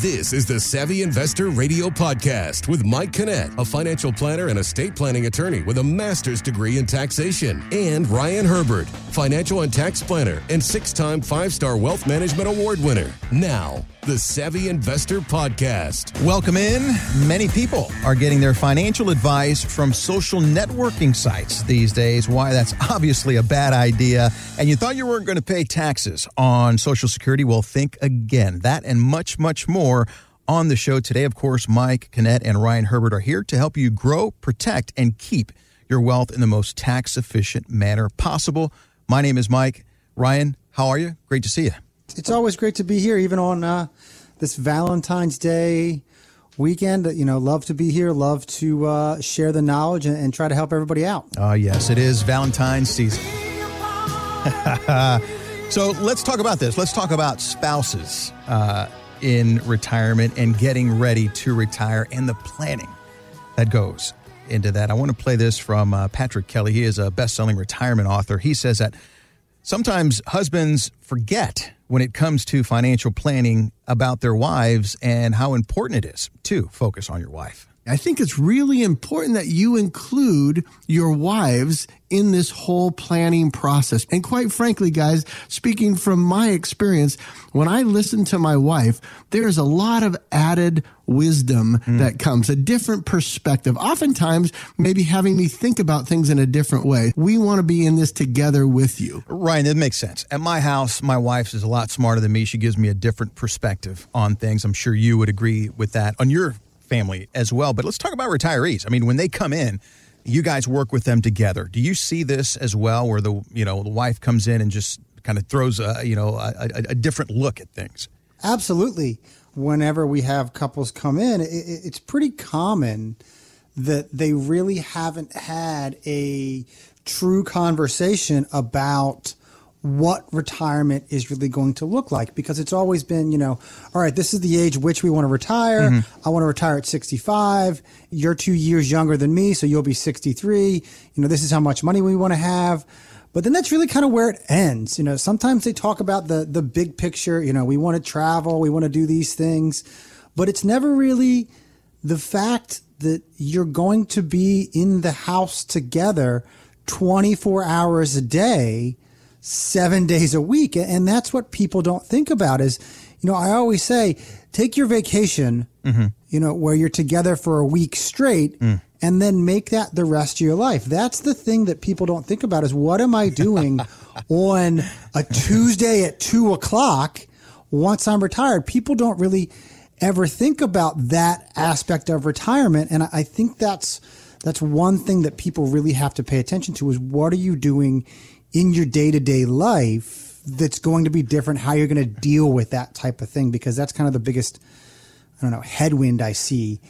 This is the Savvy Investor Radio Podcast with Mike Kinnett, a financial planner and estate planning attorney with a master's degree in taxation, and Ryan Herbert, financial and tax planner and six time five star wealth management award winner. Now, the Savvy Investor Podcast. Welcome in. Many people are getting their financial advice from social networking sites these days. Why that's obviously a bad idea. And you thought you weren't going to pay taxes on Social Security? Well, think again. That and much, much more on the show today. Of course, Mike Kinnett and Ryan Herbert are here to help you grow, protect, and keep your wealth in the most tax efficient manner possible. My name is Mike. Ryan, how are you? Great to see you. It's always great to be here, even on uh, this Valentine's Day weekend. You know, love to be here, love to uh, share the knowledge and, and, try to help everybody out. Oh, yes, it is Valentine's season. so let's talk about this. Let's talk about spouses uh, in retirement and getting ready to retire and the planning that goes into that. I want to play this from uh, Patrick Kelly. He is a best selling retirement author. He says that sometimes husbands forget when it comes to financial planning about their wives and how important it is to focus on your wife. I think it's really important that you include your wives in this whole planning process. And quite frankly, guys, speaking from my experience, when I listen to my wife, there's a lot of added wisdom mm. that comes, a different perspective. Oftentimes, maybe having me think about things in a different way. We want to be in this together with you. Ryan, that makes sense. At my house, my wife is a lot smarter than me. She gives me a different perspective on things. I'm sure you would agree with that on your family as well. But let's talk about retirees. I mean, when they come in, you guys work with them together. Do you see this as well, where the you know the wife comes in and just kind of throws a you know a, a different look at things? Absolutely. Whenever we have couples come in, it, it's pretty common that they really haven't had a true conversation about what retirement is really going to look like because it's always been, you know, all right, this is the age which we want to retire. Mm-hmm. I want to retire at 65. You're two years younger than me, so you'll be 63. You know, this is how much money we want to have. But then that's really kind of where it ends. You know, sometimes they talk about the the big picture, you know, we want to travel, we want to do these things, but it's never really the fact that you're going to be in the house together 24 hours a day seven days a week. And that's what people don't think about is, you know, I always say, take your vacation, mm-hmm. you know, where you're together for a week straight mm. and then make that the rest of your life. That's the thing that people don't think about is what am I doing on a Tuesday at two o'clock once I'm retired? People don't really ever think about that aspect of retirement. And I think that's, that's one thing that people really have to pay attention to is what are you doing in your day to day life that's going to be different, how you're going to deal with that type of thing, because that's kind of the biggest, I don't know, headwind I see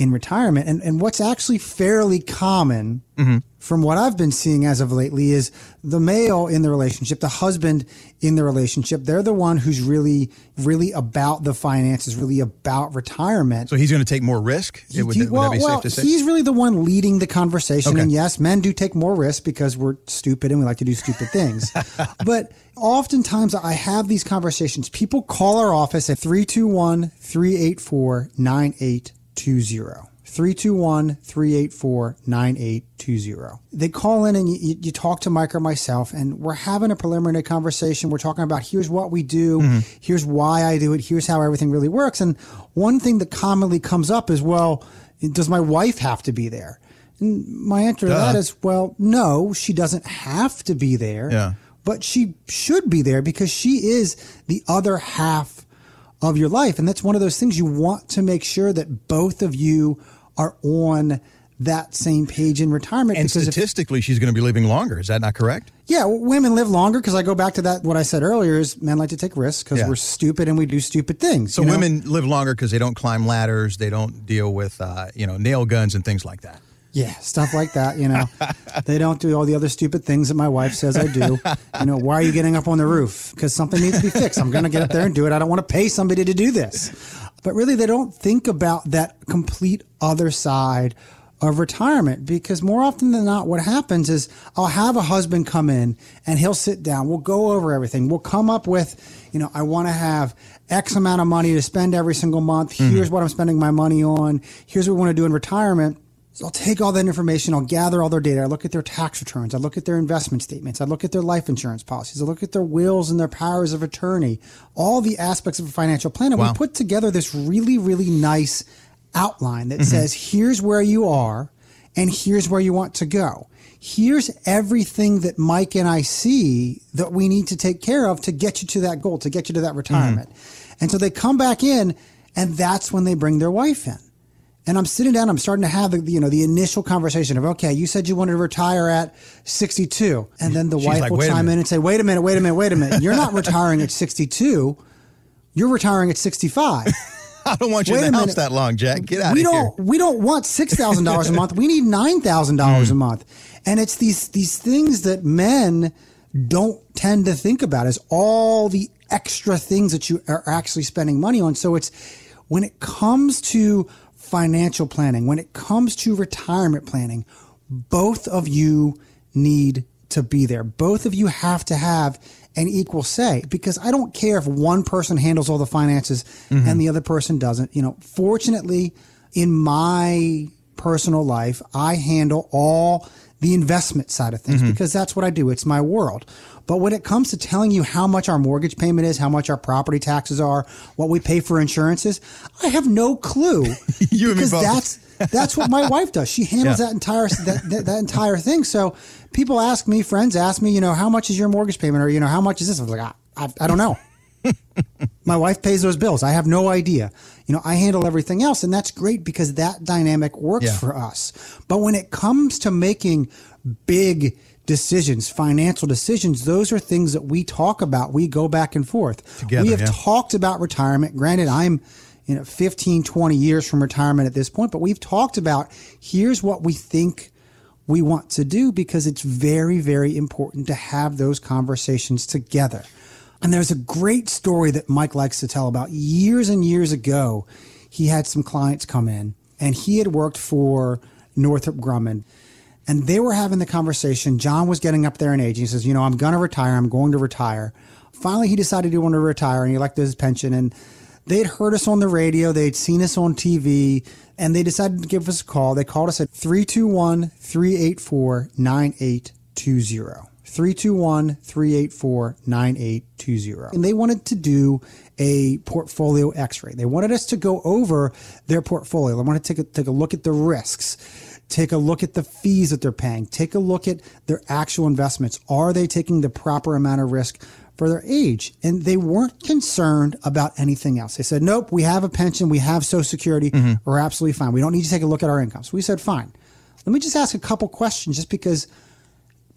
in retirement. And, and what's actually fairly common mm-hmm. from what I've been seeing as of lately is the male in the relationship, the husband in the relationship, they're the one who's really, really about the finances, really about retirement. So he's going to take more risk? He, would, he, would well, well he's really the one leading the conversation. Okay. And yes, men do take more risk because we're stupid and we like to do stupid things. but oftentimes I have these conversations. People call our office at 321 384 9820. 321 384 9820. They call in and you, you, talk to Mike or myself, and we're having a preliminary conversation. We're talking about here's what we do, mm-hmm. here's why I do it, here's how everything really works. And one thing that commonly comes up is, well, does my wife have to be there? And my answer Duh. to that is, well, no, she doesn't have to be there. Yeah. But she should be there because she is the other half of your life. And that's one of those things you want to make sure that both of you are on that same page in retirement. And statistically, if, she's going to be living longer. Is that not correct? Yeah, women live longer because I go back to that. What I said earlier is men like to take risks because yeah. we're stupid and we do stupid things. So women know? live longer because they don't climb ladders, they don't deal with uh, you know nail guns and things like that. Yeah, stuff like that. You know, they don't do all the other stupid things that my wife says I do. You know, why are you getting up on the roof? Because something needs to be fixed. I'm going to get up there and do it. I don't want to pay somebody to do this. But really, they don't think about that complete other side of retirement because more often than not, what happens is I'll have a husband come in and he'll sit down. We'll go over everything. We'll come up with, you know, I want to have X amount of money to spend every single month. Mm-hmm. Here's what I'm spending my money on. Here's what we want to do in retirement. So I'll take all that information, I'll gather all their data, I look at their tax returns, I look at their investment statements, I look at their life insurance policies, I look at their wills and their powers of attorney, all the aspects of a financial plan. And Wow. we put together this really, really nice outline that mm-hmm. says here's where you are and here's where you want to go. Here's everything that Mike and I see that we need to take care of to get you to that goal, to get you to that mm-hmm. retirement. And so they come back in and that's when they bring their wife in. And I'm sitting down, I'm starting to have the, you know, the initial conversation of, okay, you said you wanted to retire at 62. And then the She's wife like, will chime in and say, wait a minute, wait a minute, wait a minute. You're not retiring at 62. You're retiring at 65. I don't want you Wait in the house minute. that long, Jack. Get out we of don't we don't want six thousand dollars a month. We need nine thousand dollars a hmm. month. And it's these these things that men don't tend to think about is all the extra things that you are actually spending money on. So it's when it comes to financial planning, when it comes to retirement planning, both of you need to be there. Both of you have to have an equal say because I don't care if one person handles all the finances mm-hmm. and the other person doesn't. You know, fortunately, in my personal life, I handle all the investment side of things mm-hmm. because that's what I do. It's my world. But when it comes to telling you how much our mortgage payment is, how much our property taxes are, what we pay for insurances, I have no clue. You and me because both. that's that's what my wife does. She handles Yeah. that entire that, that, that entire thing. So people ask me, friends ask me, you know, how much is your mortgage payment, or you know, how much is this? I was like, I, I, I don't know. my wife pays those bills. I have no idea. You know, I handle everything else, and that's great because that dynamic works Yeah. for us. But when it comes to making big decisions, financial decisions, those are things that we talk about. We go back and forth. Together, we have yeah. talked about retirement. Granted, I'm you know 15, 20 years from retirement at this point, but we've talked about here's what we think we want to do because it's very, very important to have those conversations together. And there's a great story that Mike likes to tell about years and years ago. He had some clients come in and he had worked for Northrop Grumman and they were having the conversation. John was getting up there in age. He says, You know, I'm going to retire. I'm going to retire. Finally, he decided he wanted to retire and he elected his pension. And they'd heard us on the radio, they'd seen us on TV, and they decided to give us a call. They called us at 321 384 9820. 321 384 9820. And they wanted to do a portfolio x ray. They wanted us to go over their portfolio. They wanted to take a, take a look at the risks, take a look at the fees that they're paying, take a look at their actual investments. Are they taking the proper amount of risk? For their age, and they weren't concerned about anything else. They said, "Nope, we have a pension, we have Social Security, mm-hmm. we're absolutely fine. We don't need to take a look at our income." So we said, "Fine." Let me just ask a couple questions, just because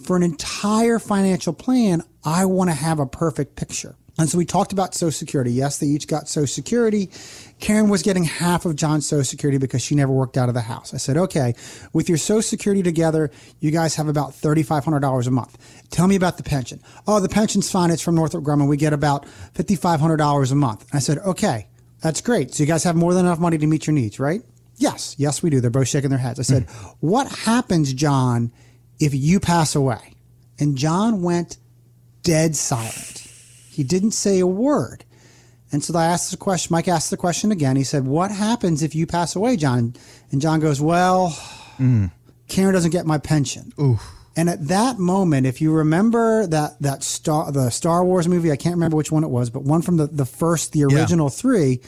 for an entire financial plan, I want to have a perfect picture. And so we talked about Social Security. Yes, they each got Social Security. Karen was getting half of John's Social Security because she never worked out of the house. I said, okay, with your Social Security together, you guys have about $3,500 a month. Tell me about the pension. Oh, the pension's fine. It's from Northrop Grumman. We get about $5,500 a month. I said, okay, that's great. So you guys have more than enough money to meet your needs, right? Yes, yes, we do. They're both shaking their heads. I said, hmm. what happens, John, if you pass away? And John went dead silent. He didn't say a word. And so I asked the question, Mike asked the question again. He said, What happens if you pass away, John? And John goes, Well, mm. Karen doesn't get my pension. And at that moment, if you remember that that Star the Star Wars movie, I can't remember which one it was, but one from the, the first, the original three,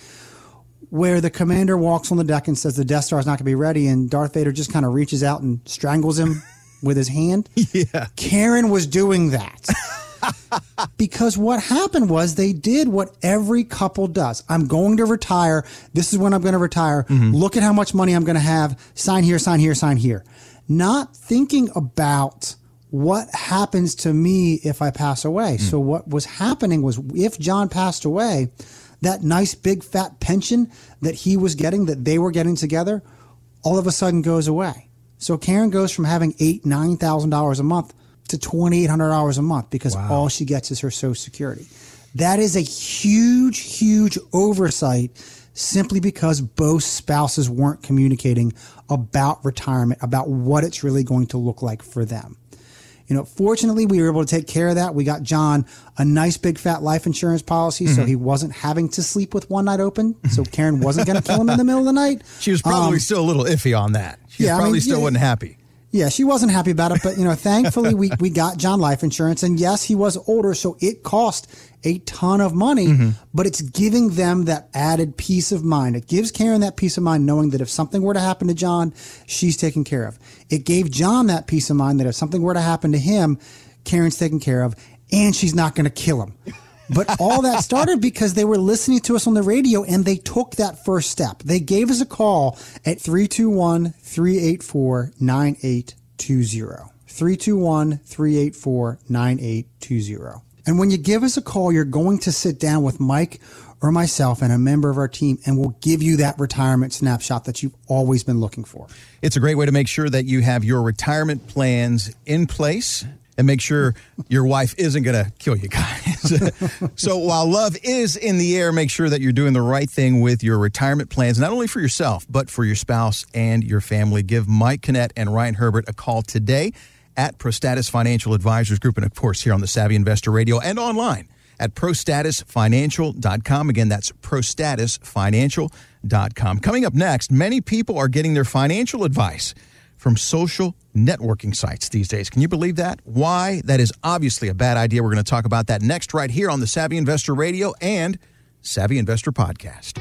where the commander walks on the deck and says the Death Star is not going to be ready, and Darth Vader just kind of reaches out and strangles him with his hand. Yeah. Karen was doing that. because what happened was they did what every couple does. I'm going to retire. This is when I'm going to retire. Mm-hmm. Look at how much money I'm going to have. Sign here, sign here, sign here. Not thinking about what happens to me if I pass away. Mm. So what was happening was if John passed away, that nice big fat pension that he was getting, that they were getting together, all of a sudden goes away. So Karen goes from having eight, nine thousand dollars a month to twenty eight hundred dollars a month because all she gets is her Social Security. That is a huge, huge oversight simply because both spouses weren't communicating about retirement, about what it's really going to look like for them. You know, fortunately, we were able to take care of that. We got John a nice big fat life insurance policy, so he wasn't having to sleep with one night open. So Karen wasn't going to kill him in the middle of the night. She was probably Um, still a little iffy on that. She yeah, I probably mean, still yeah. wasn't happy. Yeah, she wasn't happy about it, but you know, thankfully we, we got John life insurance and yes, he was older, so it cost a ton of money, Mm-hmm. but it's giving them that added peace of mind. It gives Karen that peace of mind knowing that if something were to happen to John, she's taken care of. It gave John that peace of mind that if something were to happen to him, Karen's taken care of and she's not going to kill him. But all that started because they were listening to us on the radio and they took that first step. They gave us a call at 321 384 9820. 321 384 9820. And when you give us a call, you're going to sit down with Mike or myself and a member of our team, and we'll give you that retirement snapshot that you've always been looking for. It's a great way to make sure that you have your retirement plans in place and make sure your wife isn't going to kill you guys. so while love is in the air, make sure that you're doing the right thing with your retirement plans, not only for yourself, but for your spouse and your family. Give Mike Kinnett and Ryan Herbert a call today at Prostatis Financial Advisors Group, and of course, here on the Savvy Investor Radio and online at prostatisfinancial.com. Again, that's prostatisfinancial.com. Coming up next, many people are getting their financial advice from social networking sites these days. Can you believe that? Why? That is obviously a bad idea. We're going to talk about that next, right here on the Savvy Investor Radio and Savvy Investor Podcast.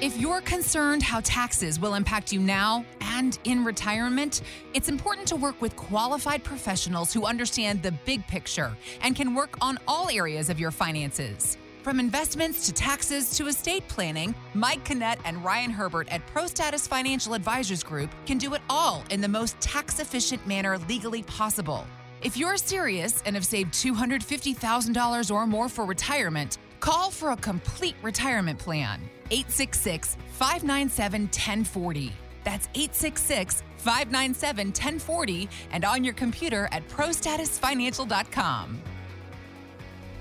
If you're concerned how taxes will impact you now and in retirement, it's important to work with qualified professionals who understand the big picture and can work on all areas of your finances. From investments to taxes to estate planning, Mike Kinnett and Ryan Herbert at Prostatis Financial Advisors Group can do it all in the most tax efficient manner legally possible. If you're serious and have saved $250,000 or more for retirement, call for a complete retirement plan. 866 597 1040. That's 866 597 1040 and on your computer at prostatisfinancial.com.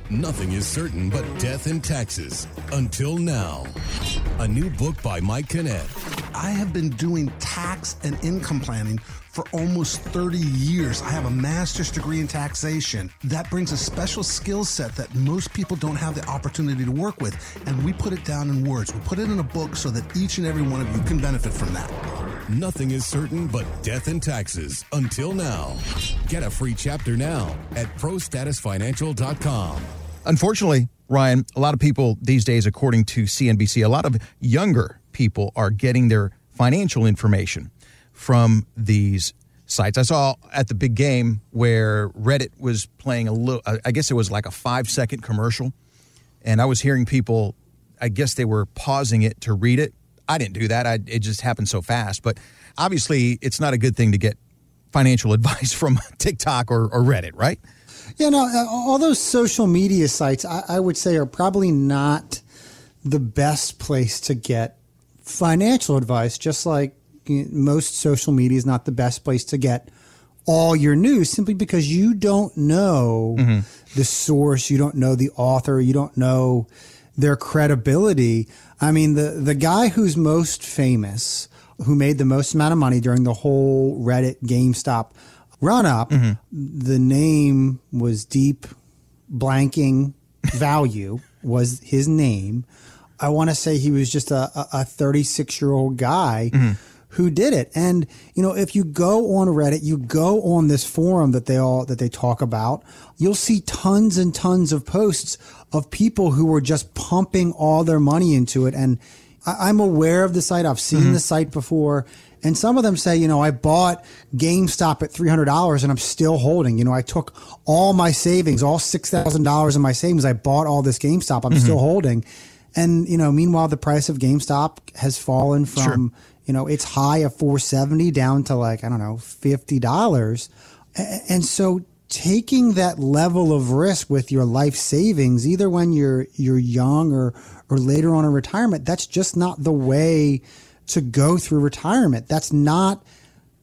Nothing is certain but death and taxes. Until now. A new book by Mike Kinnett. I have been doing tax and income planning for almost 30 years. I have a master's degree in taxation. That brings a special skill set that most people don't have the opportunity to work with. And we put it down in words. We put it in a book so that each and every one of you can benefit from that. Nothing is certain but death and taxes. Until now. Get a free chapter now at prostatisfinancial.com. Unfortunately, Ryan, a lot of people these days, according to CNBC, a lot of younger people are getting their financial information from these sites. I saw at the big game where Reddit was playing a little, I guess it was like a five second commercial. And I was hearing people, I guess they were pausing it to read it. I didn't do that. I, it just happened so fast. But obviously, it's not a good thing to get financial advice from TikTok or, or Reddit, right? Yeah, no, uh, all those social media sites, I, I would say, are probably not the best place to get financial advice, just like most social media is not the best place to get all your news simply because you don't know the source, you don't know the author, you don't know their credibility. I mean, the, the guy who's most famous, who made the most amount of money during the whole Reddit GameStop run up, mm-hmm. the name was Deep Blanking Value, was his name. I want to say he was just a, a 36 year old guy mm-hmm. Who did it. And, you know, if you go on Reddit, you go on this forum that they all, that they talk about, you'll see tons and tons of posts of people who were just pumping all their money into it. And I, I'm aware of the site. I've seen mm-hmm. the site before. And some of them say, you know, I bought GameStop at $300 and I'm still holding. You know, I took all my savings, all $6,000 in my savings. I bought all this GameStop. I'm mm-hmm. still holding. And, you know, meanwhile, the price of GameStop has fallen from, you know, its high of 470 down to like, I don't know, $50. And so taking that level of risk with your life savings, either when you're, you're young or, or later on in retirement, that's just not the way to go through retirement. That's not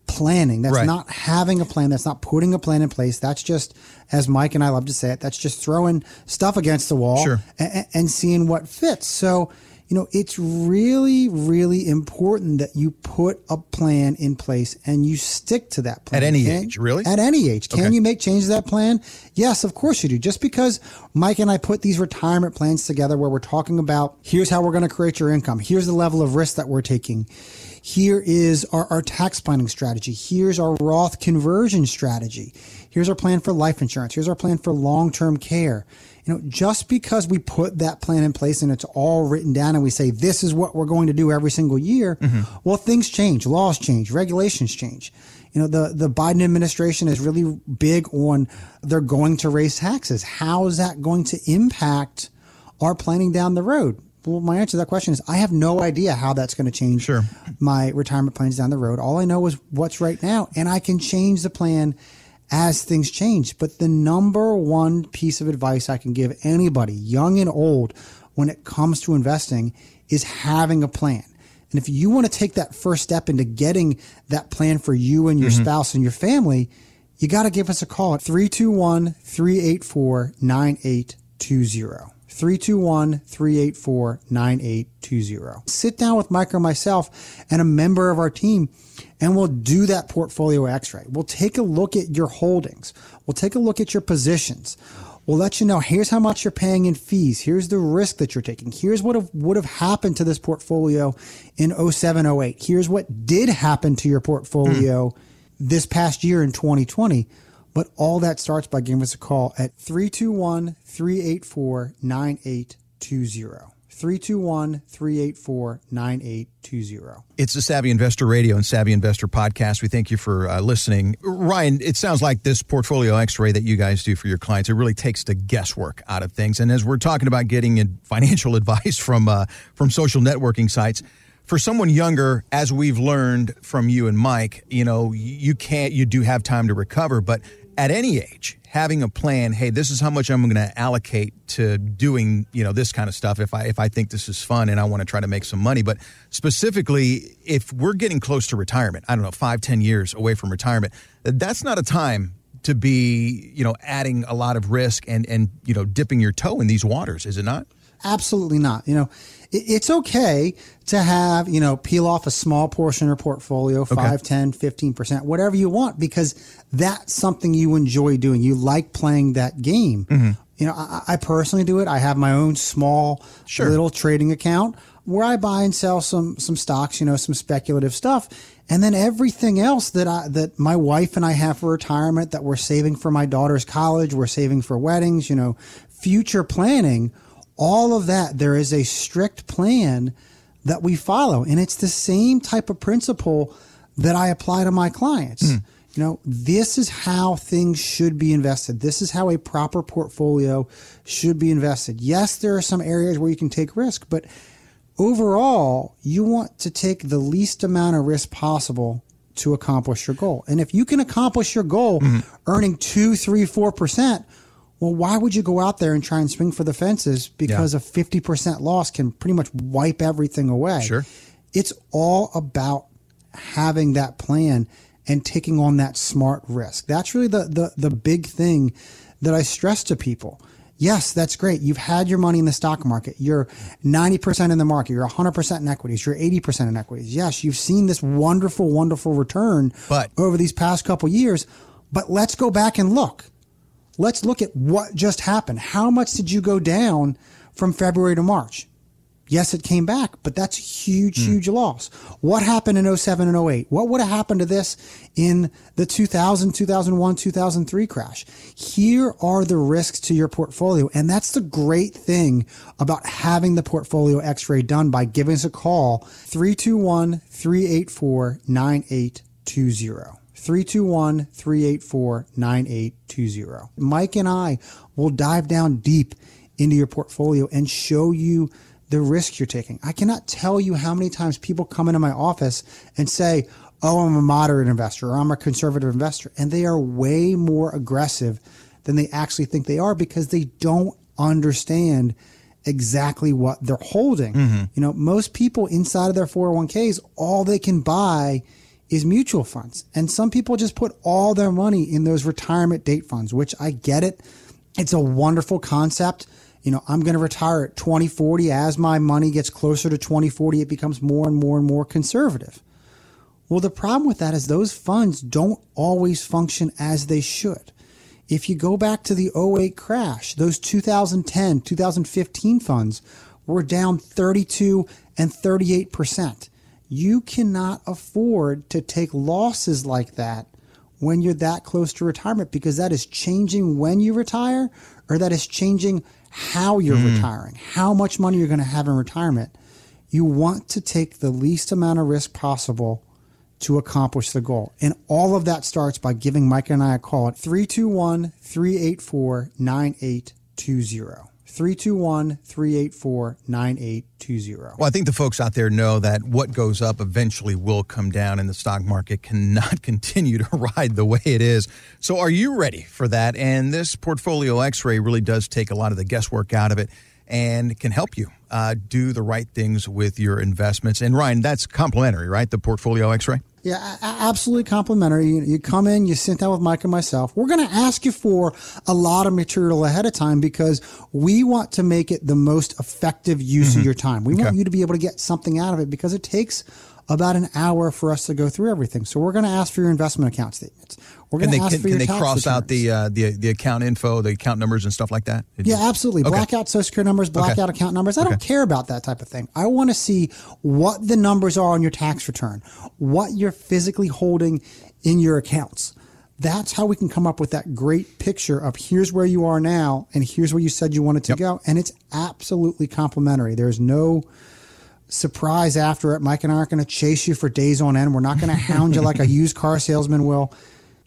planning. That's Right. not having a plan. That's not putting a plan in place. That's just, as Mike and I love to say it, that's just throwing stuff against the wall Sure. a- a- and seeing what fits. So, you know, it's really, really important that you put a plan in place and you stick to that plan. At any Can- age, really? At any age. Can Okay. you make changes to that plan? Yes, of course you do. Just because Mike and I put these retirement plans together where we're talking about here's how we're going to create your income, here's the level of risk that we're taking. Here is our, our tax planning strategy. Here's our Roth conversion strategy. Here's our plan for life insurance. Here's our plan for long term care. You know, just because we put that plan in place and it's all written down and we say this is what we're going to do every single year, mm-hmm. well, things change, laws change, regulations change. You know, the, the Biden administration is really big on they're going to raise taxes. How is that going to impact our planning down the road? Well, my answer to that question is I have no idea how that's going to change Sure. my retirement plans down the road. All I know is what's right now, and I can change the plan as things change. But the number one piece of advice I can give anybody, young and old, when it comes to investing is having a plan. And if you want to take that first step into getting that plan for you and your mm-hmm. spouse and your family, you got to give us a call at 321 384 9820. 321 384 9820. Sit down with Mike or myself and a member of our team, and we'll do that portfolio x ray. We'll take a look at your holdings, we'll take a look at your positions. We'll let you know here's how much you're paying in fees. Here's the risk that you're taking. Here's what have, would have happened to this portfolio in 07, 08. Here's what did happen to your portfolio hmm. this past year in 2020. But all that starts by giving us a call at 321 384 9820. 321 384 9820. It's the Savvy Investor Radio and Savvy Investor podcast. We thank you for uh, listening. Ryan, it sounds like this portfolio x ray that you guys do for your clients, it really takes the guesswork out of things. And as we're talking about getting financial advice from, uh, from social networking sites, for someone younger, as we've learned from you and Mike, you know, you can't, you do have time to recover, but at any age, having a plan, hey, this is how much I'm going to allocate to doing, you know, this kind of stuff if I if I think this is fun and I want to try to make some money. But specifically, if we're getting close to retirement, I don't know, five, ten years away from retirement, that's not a time to be, you know, adding a lot of risk and and you know, dipping your toe in these waters, is it not? Absolutely not. You know, it's okay to have, you know, peel off a small portion of your portfolio, 5, 10, 15%, whatever you want, because that's something you enjoy doing. You like playing that game. Mm-hmm. You know, I, I personally do it. I have my own small Sure. little trading account where I buy and sell some some stocks, you know, some speculative stuff. And then everything else that I that my wife and I have for retirement that we're saving for my daughter's college, we're saving for weddings, you know, future planning, all of that there is a strict plan that we follow. And it's the same type of principle that I apply to my clients. Hmm. You know, this is how things should be invested. This is how a proper portfolio should be invested. Yes, there are some areas where you can take risk, but overall, you want to take the least amount of risk possible to accomplish your goal. And if you can accomplish your goal mm-hmm. earning two, three, four percent, well, why would you go out there and try and swing for the fences because a 50% loss can pretty much wipe everything away? Sure. It's all about having that plan and taking on that smart risk. That's really the, the, the big thing that I stress to people. Yes, that's great. You've had your money in the stock market. You're 90% in the market. You're 100% in equities. You're 80% in equities. Yes, you've seen this wonderful, wonderful return But- over these past couple years. But let's go back and look. Let's look at what just happened. How much did you go down from February to March? Yes, it came back, but that's a huge, hmm. huge loss. What happened in 07 and 08? What would have happened to this in the 2000, 2001, 2003 crash? Here are the risks to your portfolio. And that's the great thing about having the portfolio x-ray done by giving us a call 321 384 9820. 321 384 9820. Mike and I will dive down deep into your portfolio and show you the risk you're taking. I cannot tell you how many times people come into my office and say, Oh, I'm a moderate investor or I'm a conservative investor. And they are way more aggressive than they actually think they are because they don't understand exactly what they're holding. Mm-hmm. You know, most people inside of their 401ks, all they can buy is mutual funds. And some people just put all their money in those retirement date funds, which I get it. It's a wonderful concept. you know, I'm going to retire at 2040. As my money gets closer to 2040, it becomes more and more and more conservative. Well, the problem with that is those funds don't always function as they should. If you go back to the 08 crash, those 2010, 2015 funds were down 32 and 38%. You cannot afford to take losses like that when you're that close to retirement because that is changing when you retire or that is changing how you're mm. retiring, how much money you're going to have in retirement. You want to take the least amount of risk possible to accomplish the goal. And all of that starts by giving Mike and I a call at 321 384 9820. 321 384 9820. Well, I think the folks out there know that what goes up eventually will come down, and the stock market cannot continue to ride the way it is. So, are you ready for that? And this portfolio x ray really does take a lot of the guesswork out of it and can help you uh, do the right things with your investments. And, Ryan, that's complimentary, right? The portfolio x ray? Yeah, absolutely complimentary. You, you, come in, you sit down with Mike and myself. We're going to ask you for a lot of material ahead of time because we want to make it the most effective use mm-hmm. of your time. We okay. want you to be able to get something out of it because it takes about an hour for us to go through everything. So we're going to ask for your investment account statements. We're going to ask can, for your can they cross returns. out the, uh, the the account info, the account numbers, and stuff like that? yeah, absolutely. Okay. Blackout social security numbers, blackout okay. account numbers. I okay. don't care about that type of thing. I want to see what the numbers are on your tax return, what you're physically holding in your accounts. That's how we can come up with that great picture of here's where you are now and here's where you said you wanted to yep. go. And it's absolutely complimentary. There's no surprise after it. Mike and I aren't going to chase you for days on end. We're not going to hound you like a used car salesman will.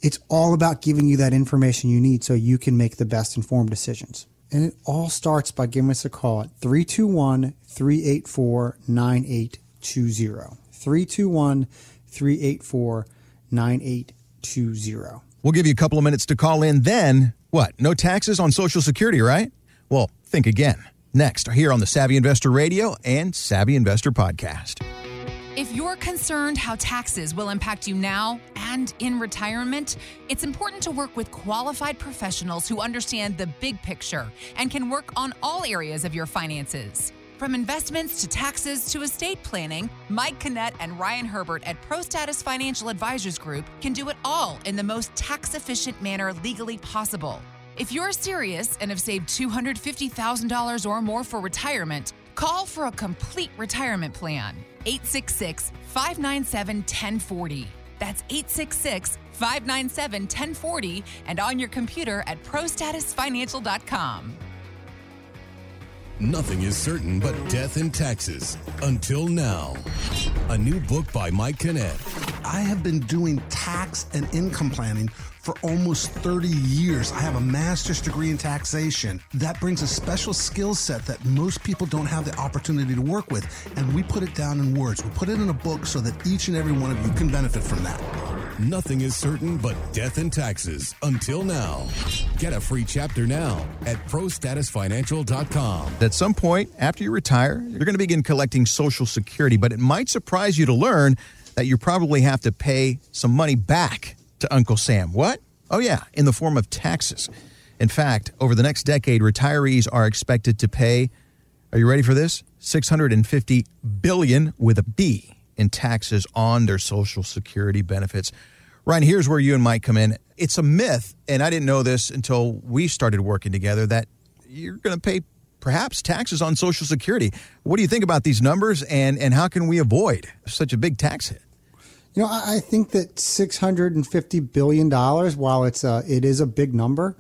It's all about giving you that information you need so you can make the best informed decisions. And it all starts by giving us a call at 321 384 9820. 321 384 9820. We'll give you a couple of minutes to call in. Then, what? No taxes on Social Security, right? Well, think again. Next, here on the Savvy Investor Radio and Savvy Investor Podcast. If you're concerned how taxes will impact you now and in retirement, it's important to work with qualified professionals who understand the big picture and can work on all areas of your finances. From investments to taxes to estate planning, Mike Kinnett and Ryan Herbert at Prostatis Financial Advisors Group can do it all in the most tax efficient manner legally possible. If you're serious and have saved $250,000 or more for retirement, call for a complete retirement plan. 866 597 1040. That's 866 597 1040 and on your computer at prostatisfinancial.com. Nothing is certain but death and taxes. Until now. A new book by Mike Kinnett. I have been doing tax and income planning for almost 30 years. I have a master's degree in taxation. That brings a special skill set that most people don't have the opportunity to work with. And we put it down in words. We put it in a book so that each and every one of you can benefit from that. Nothing is certain but death and taxes until now. Get a free chapter now at prostatisfinancial.com. At some point after you retire, you're going to begin collecting Social Security, but it might surprise you to learn that you probably have to pay some money back to Uncle Sam. What? Oh, yeah, in the form of taxes. In fact, over the next decade, retirees are expected to pay, are you ready for this? 650 billion with a B in taxes on their social security benefits. Ryan, here's where you and Mike come in. It's a myth, and I didn't know this until we started working together, that you're going to pay perhaps taxes on social security. What do you think about these numbers, and, and how can we avoid such a big tax hit? You know, I think that six hundred and fifty billion dollars, while it's a, it is a big number,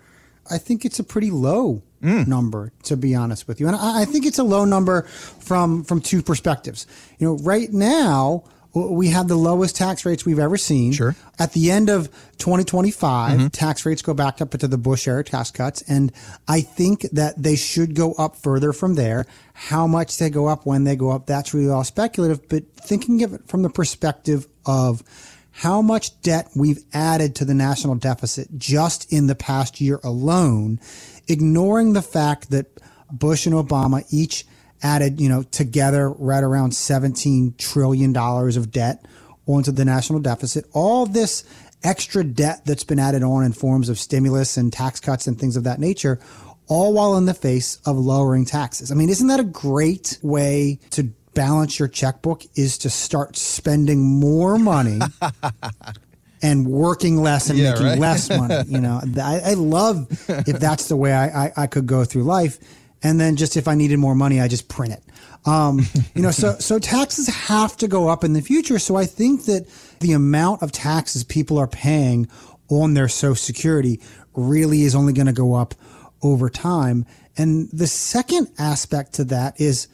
I think it's a pretty low mm. number, to be honest with you. And I, I think it's a low number from from two perspectives. You know, right now we have the lowest tax rates we've ever seen. Sure. At the end of 2025, mm-hmm. tax rates go back up into the Bush era tax cuts. And I think that they should go up further from there. How much they go up, when they go up, that's really all speculative. But thinking of it from the perspective of how much debt we've added to the national deficit just in the past year alone, ignoring the fact that Bush and Obama each added, you know, together right around $17 trillion of debt onto the national deficit. All this extra debt that's been added on in forms of stimulus and tax cuts and things of that nature all while in the face of lowering taxes. I mean, isn't that a great way to balance your checkbook is to start spending more money and working less and Yeah, making right. less money. You know, I, I love if that's the way I, I, I could go through life. And then just if I needed more money, I just print it. Um, you know, so so taxes have to go up in the future. So I think that the amount of taxes people are paying on their Social Security really is only going to go up over time. And the second aspect to that is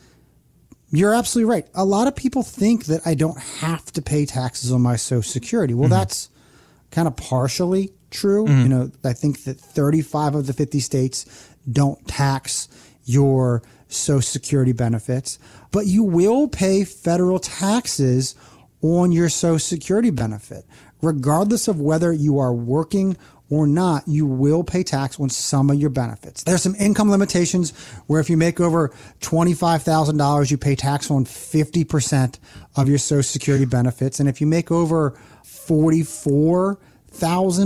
you're absolutely right. A lot of people think that I don't have to pay taxes on my Social Security. Well, mm-hmm. that's kind of partially true. Mm-hmm. You know, I think that 35 of the 50 states don't tax your Social Security benefits, but you will pay federal taxes on your Social Security benefit. Regardless of whether you are working or not, you will pay tax on some of your benefits. There's some income limitations where if you make over $25,000, you pay tax on 50% of your Social Security benefits. And if you make over $44,000,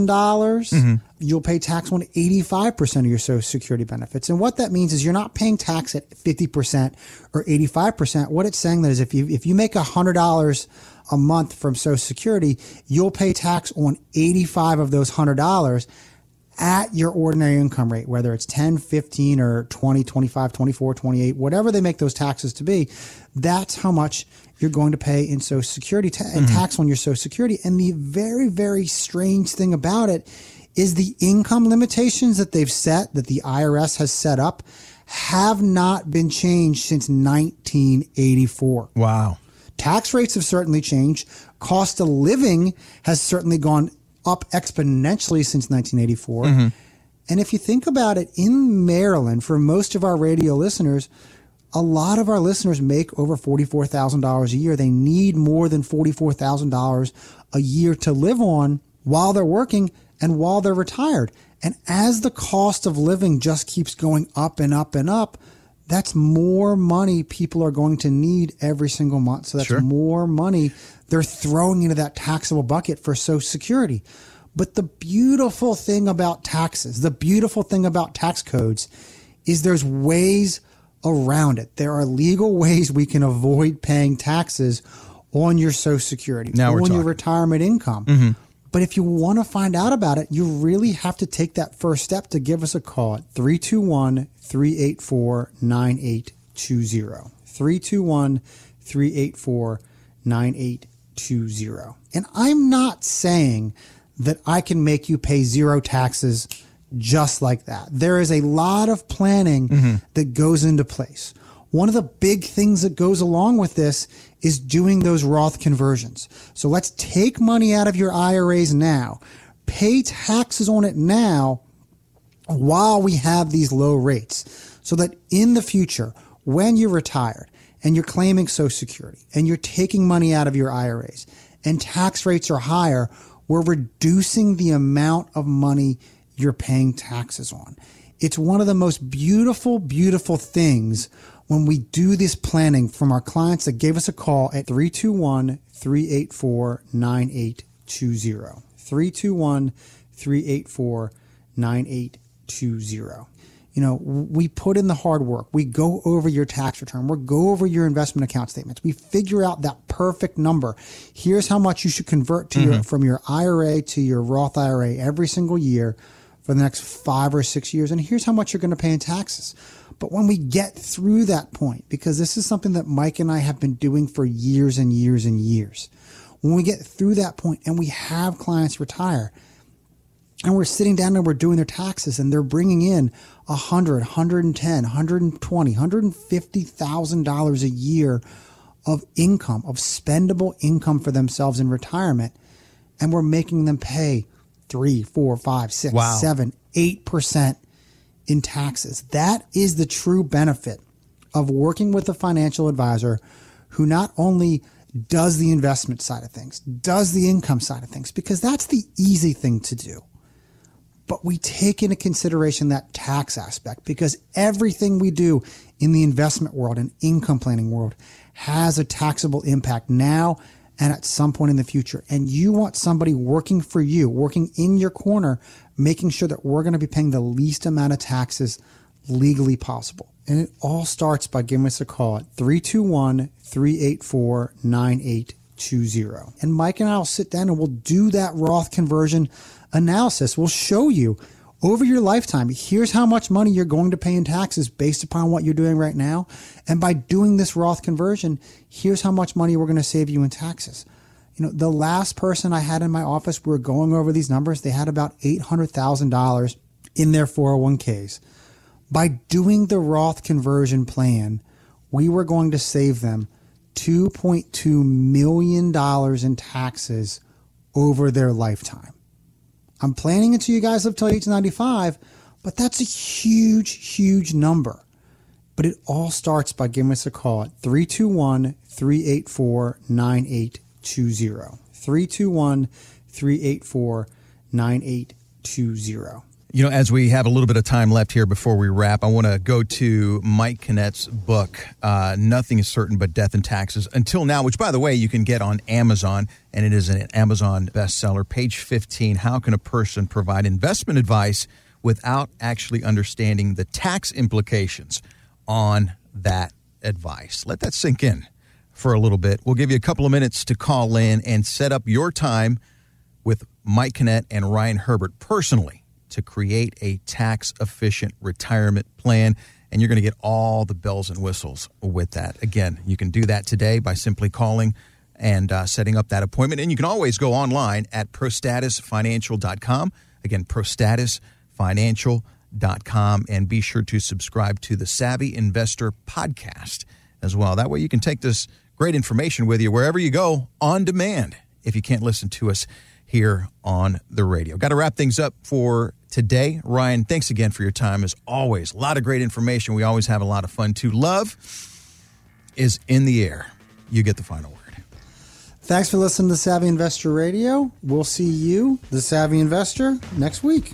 dollars mm-hmm. you'll pay tax on 85% of your Social Security benefits. And what that means is you're not paying tax at 50% or 85%. What it's saying that is if you, if you make $100 a month from Social Security, you'll pay tax on 85 of those $100 at your ordinary income rate, whether it's 10, 15, or 20, 25, 24, 28, whatever they make those taxes to be, that's how much you're going to pay in Social Security ta- and mm-hmm. tax on your Social Security. And the very, very strange thing about it is the income limitations that they've set, that the IRS has set up, have not been changed since 1984. Wow. Tax rates have certainly changed. Cost of living has certainly gone up exponentially since 1984. Mm-hmm. And if you think about it, in Maryland, for most of our radio listeners, a lot of our listeners make over $44,000 a year. They need more than $44,000 a year to live on while they're working and while they're retired. And as the cost of living just keeps going up and up and up, that's more money people are going to need every single month. So that's Sure. more money they're throwing into that taxable bucket for Social Security. But the beautiful thing about taxes, the beautiful thing about tax codes is there's ways around it. There are legal ways we can avoid paying taxes on your Social Security, Now on your retirement income. Mm-hmm. But if you want to find out about it, you really have to take that first step to give us a call at 321 384 9820. 321 384 9820. And I'm not saying that I can make you pay zero taxes just like that. There is a lot of planning mm-hmm. that goes into place. One of the big things that goes along with this is doing those Roth conversions. So let's take money out of your IRAs now, pay taxes on it now while we have these low rates so that in the future, when you're retired and you're claiming Social Security and you're taking money out of your IRAs and tax rates are higher, we're reducing the amount of money you're paying taxes on. It's one of the most beautiful, beautiful things when we do this planning from our clients that gave us a call at 321 384 9820. 321 384 9820. You know, we put in the hard work. We go over your tax return. We go over your investment account statements. We figure out that perfect number. Here's how much you should convert to your, mm-hmm. from your IRA to your Roth IRA every single year for the next five or six years. And here's how much you're going to pay in taxes. But when we get through that point, because this is something that Mike and I have been doing for years and years and years, when we get through that point and we have clients retire, and we're sitting down and we're doing their taxes and they're bringing in a hundred, hundred and ten, hundred and twenty, hundred and fifty thousand dollars a year of income, of spendable income for themselves in retirement, and we're making them pay three, four, five, six, Wow. seven, eight percent in taxes. That is the true benefit of working with a financial advisor who not only does the investment side of things, does the income side of things, because that's the easy thing to do but we take into consideration that tax aspect because everything we do in the investment world and income planning world has a taxable impact now and at some point in the future. And you want somebody working for you, working in your corner, making sure that we're going to be paying the least amount of taxes legally possible. And it all starts by giving us a call at 321 384 9820. And Mike and I will sit down and we'll do that Roth conversion analysis. We'll show you over your lifetime, here's how much money you're going to pay in taxes based upon what you're doing right now. And by doing this Roth conversion, here's how much money we're going to save you in taxes. You know, the last person I had in my office, we were going over these numbers. They had about $800,000 in their 401ks. By doing the Roth conversion plan, we were going to save them $2.2 million in taxes over their lifetime. I'm planning until you guys live till age 95, but that's a huge, huge number. But it all starts by giving us a call at 321 384 9820. 321 384 9820. You know, as we have a little bit of time left here before we wrap, I want to go to Mike Kinnett's book, uh, Nothing is Certain But Death and Taxes, until now, which, by the way, you can get on Amazon, and it is an Amazon bestseller. Page 15 How can a person provide investment advice without actually understanding the tax implications on that advice? Let that sink in for a little bit. We'll give you a couple of minutes to call in and set up your time with Mike Kinnett and Ryan Herbert personally to create a tax efficient retirement plan. And you're going to get all the bells and whistles with that. Again, you can do that today by simply calling and uh, setting up that appointment. And you can always go online at prostatisfinancial.com. Again, prostatisfinancial.com. And be sure to subscribe to the Savvy Investor podcast as well. That way you can take this great information with you wherever you go on demand if you can't listen to us here on the radio. Got to wrap things up for today. Ryan, thanks again for your time. As always, a lot of great information. We always have a lot of fun too. Love is in the air. You get the final word. Thanks for listening to Savvy Investor Radio. We'll see you, the Savvy Investor, next week.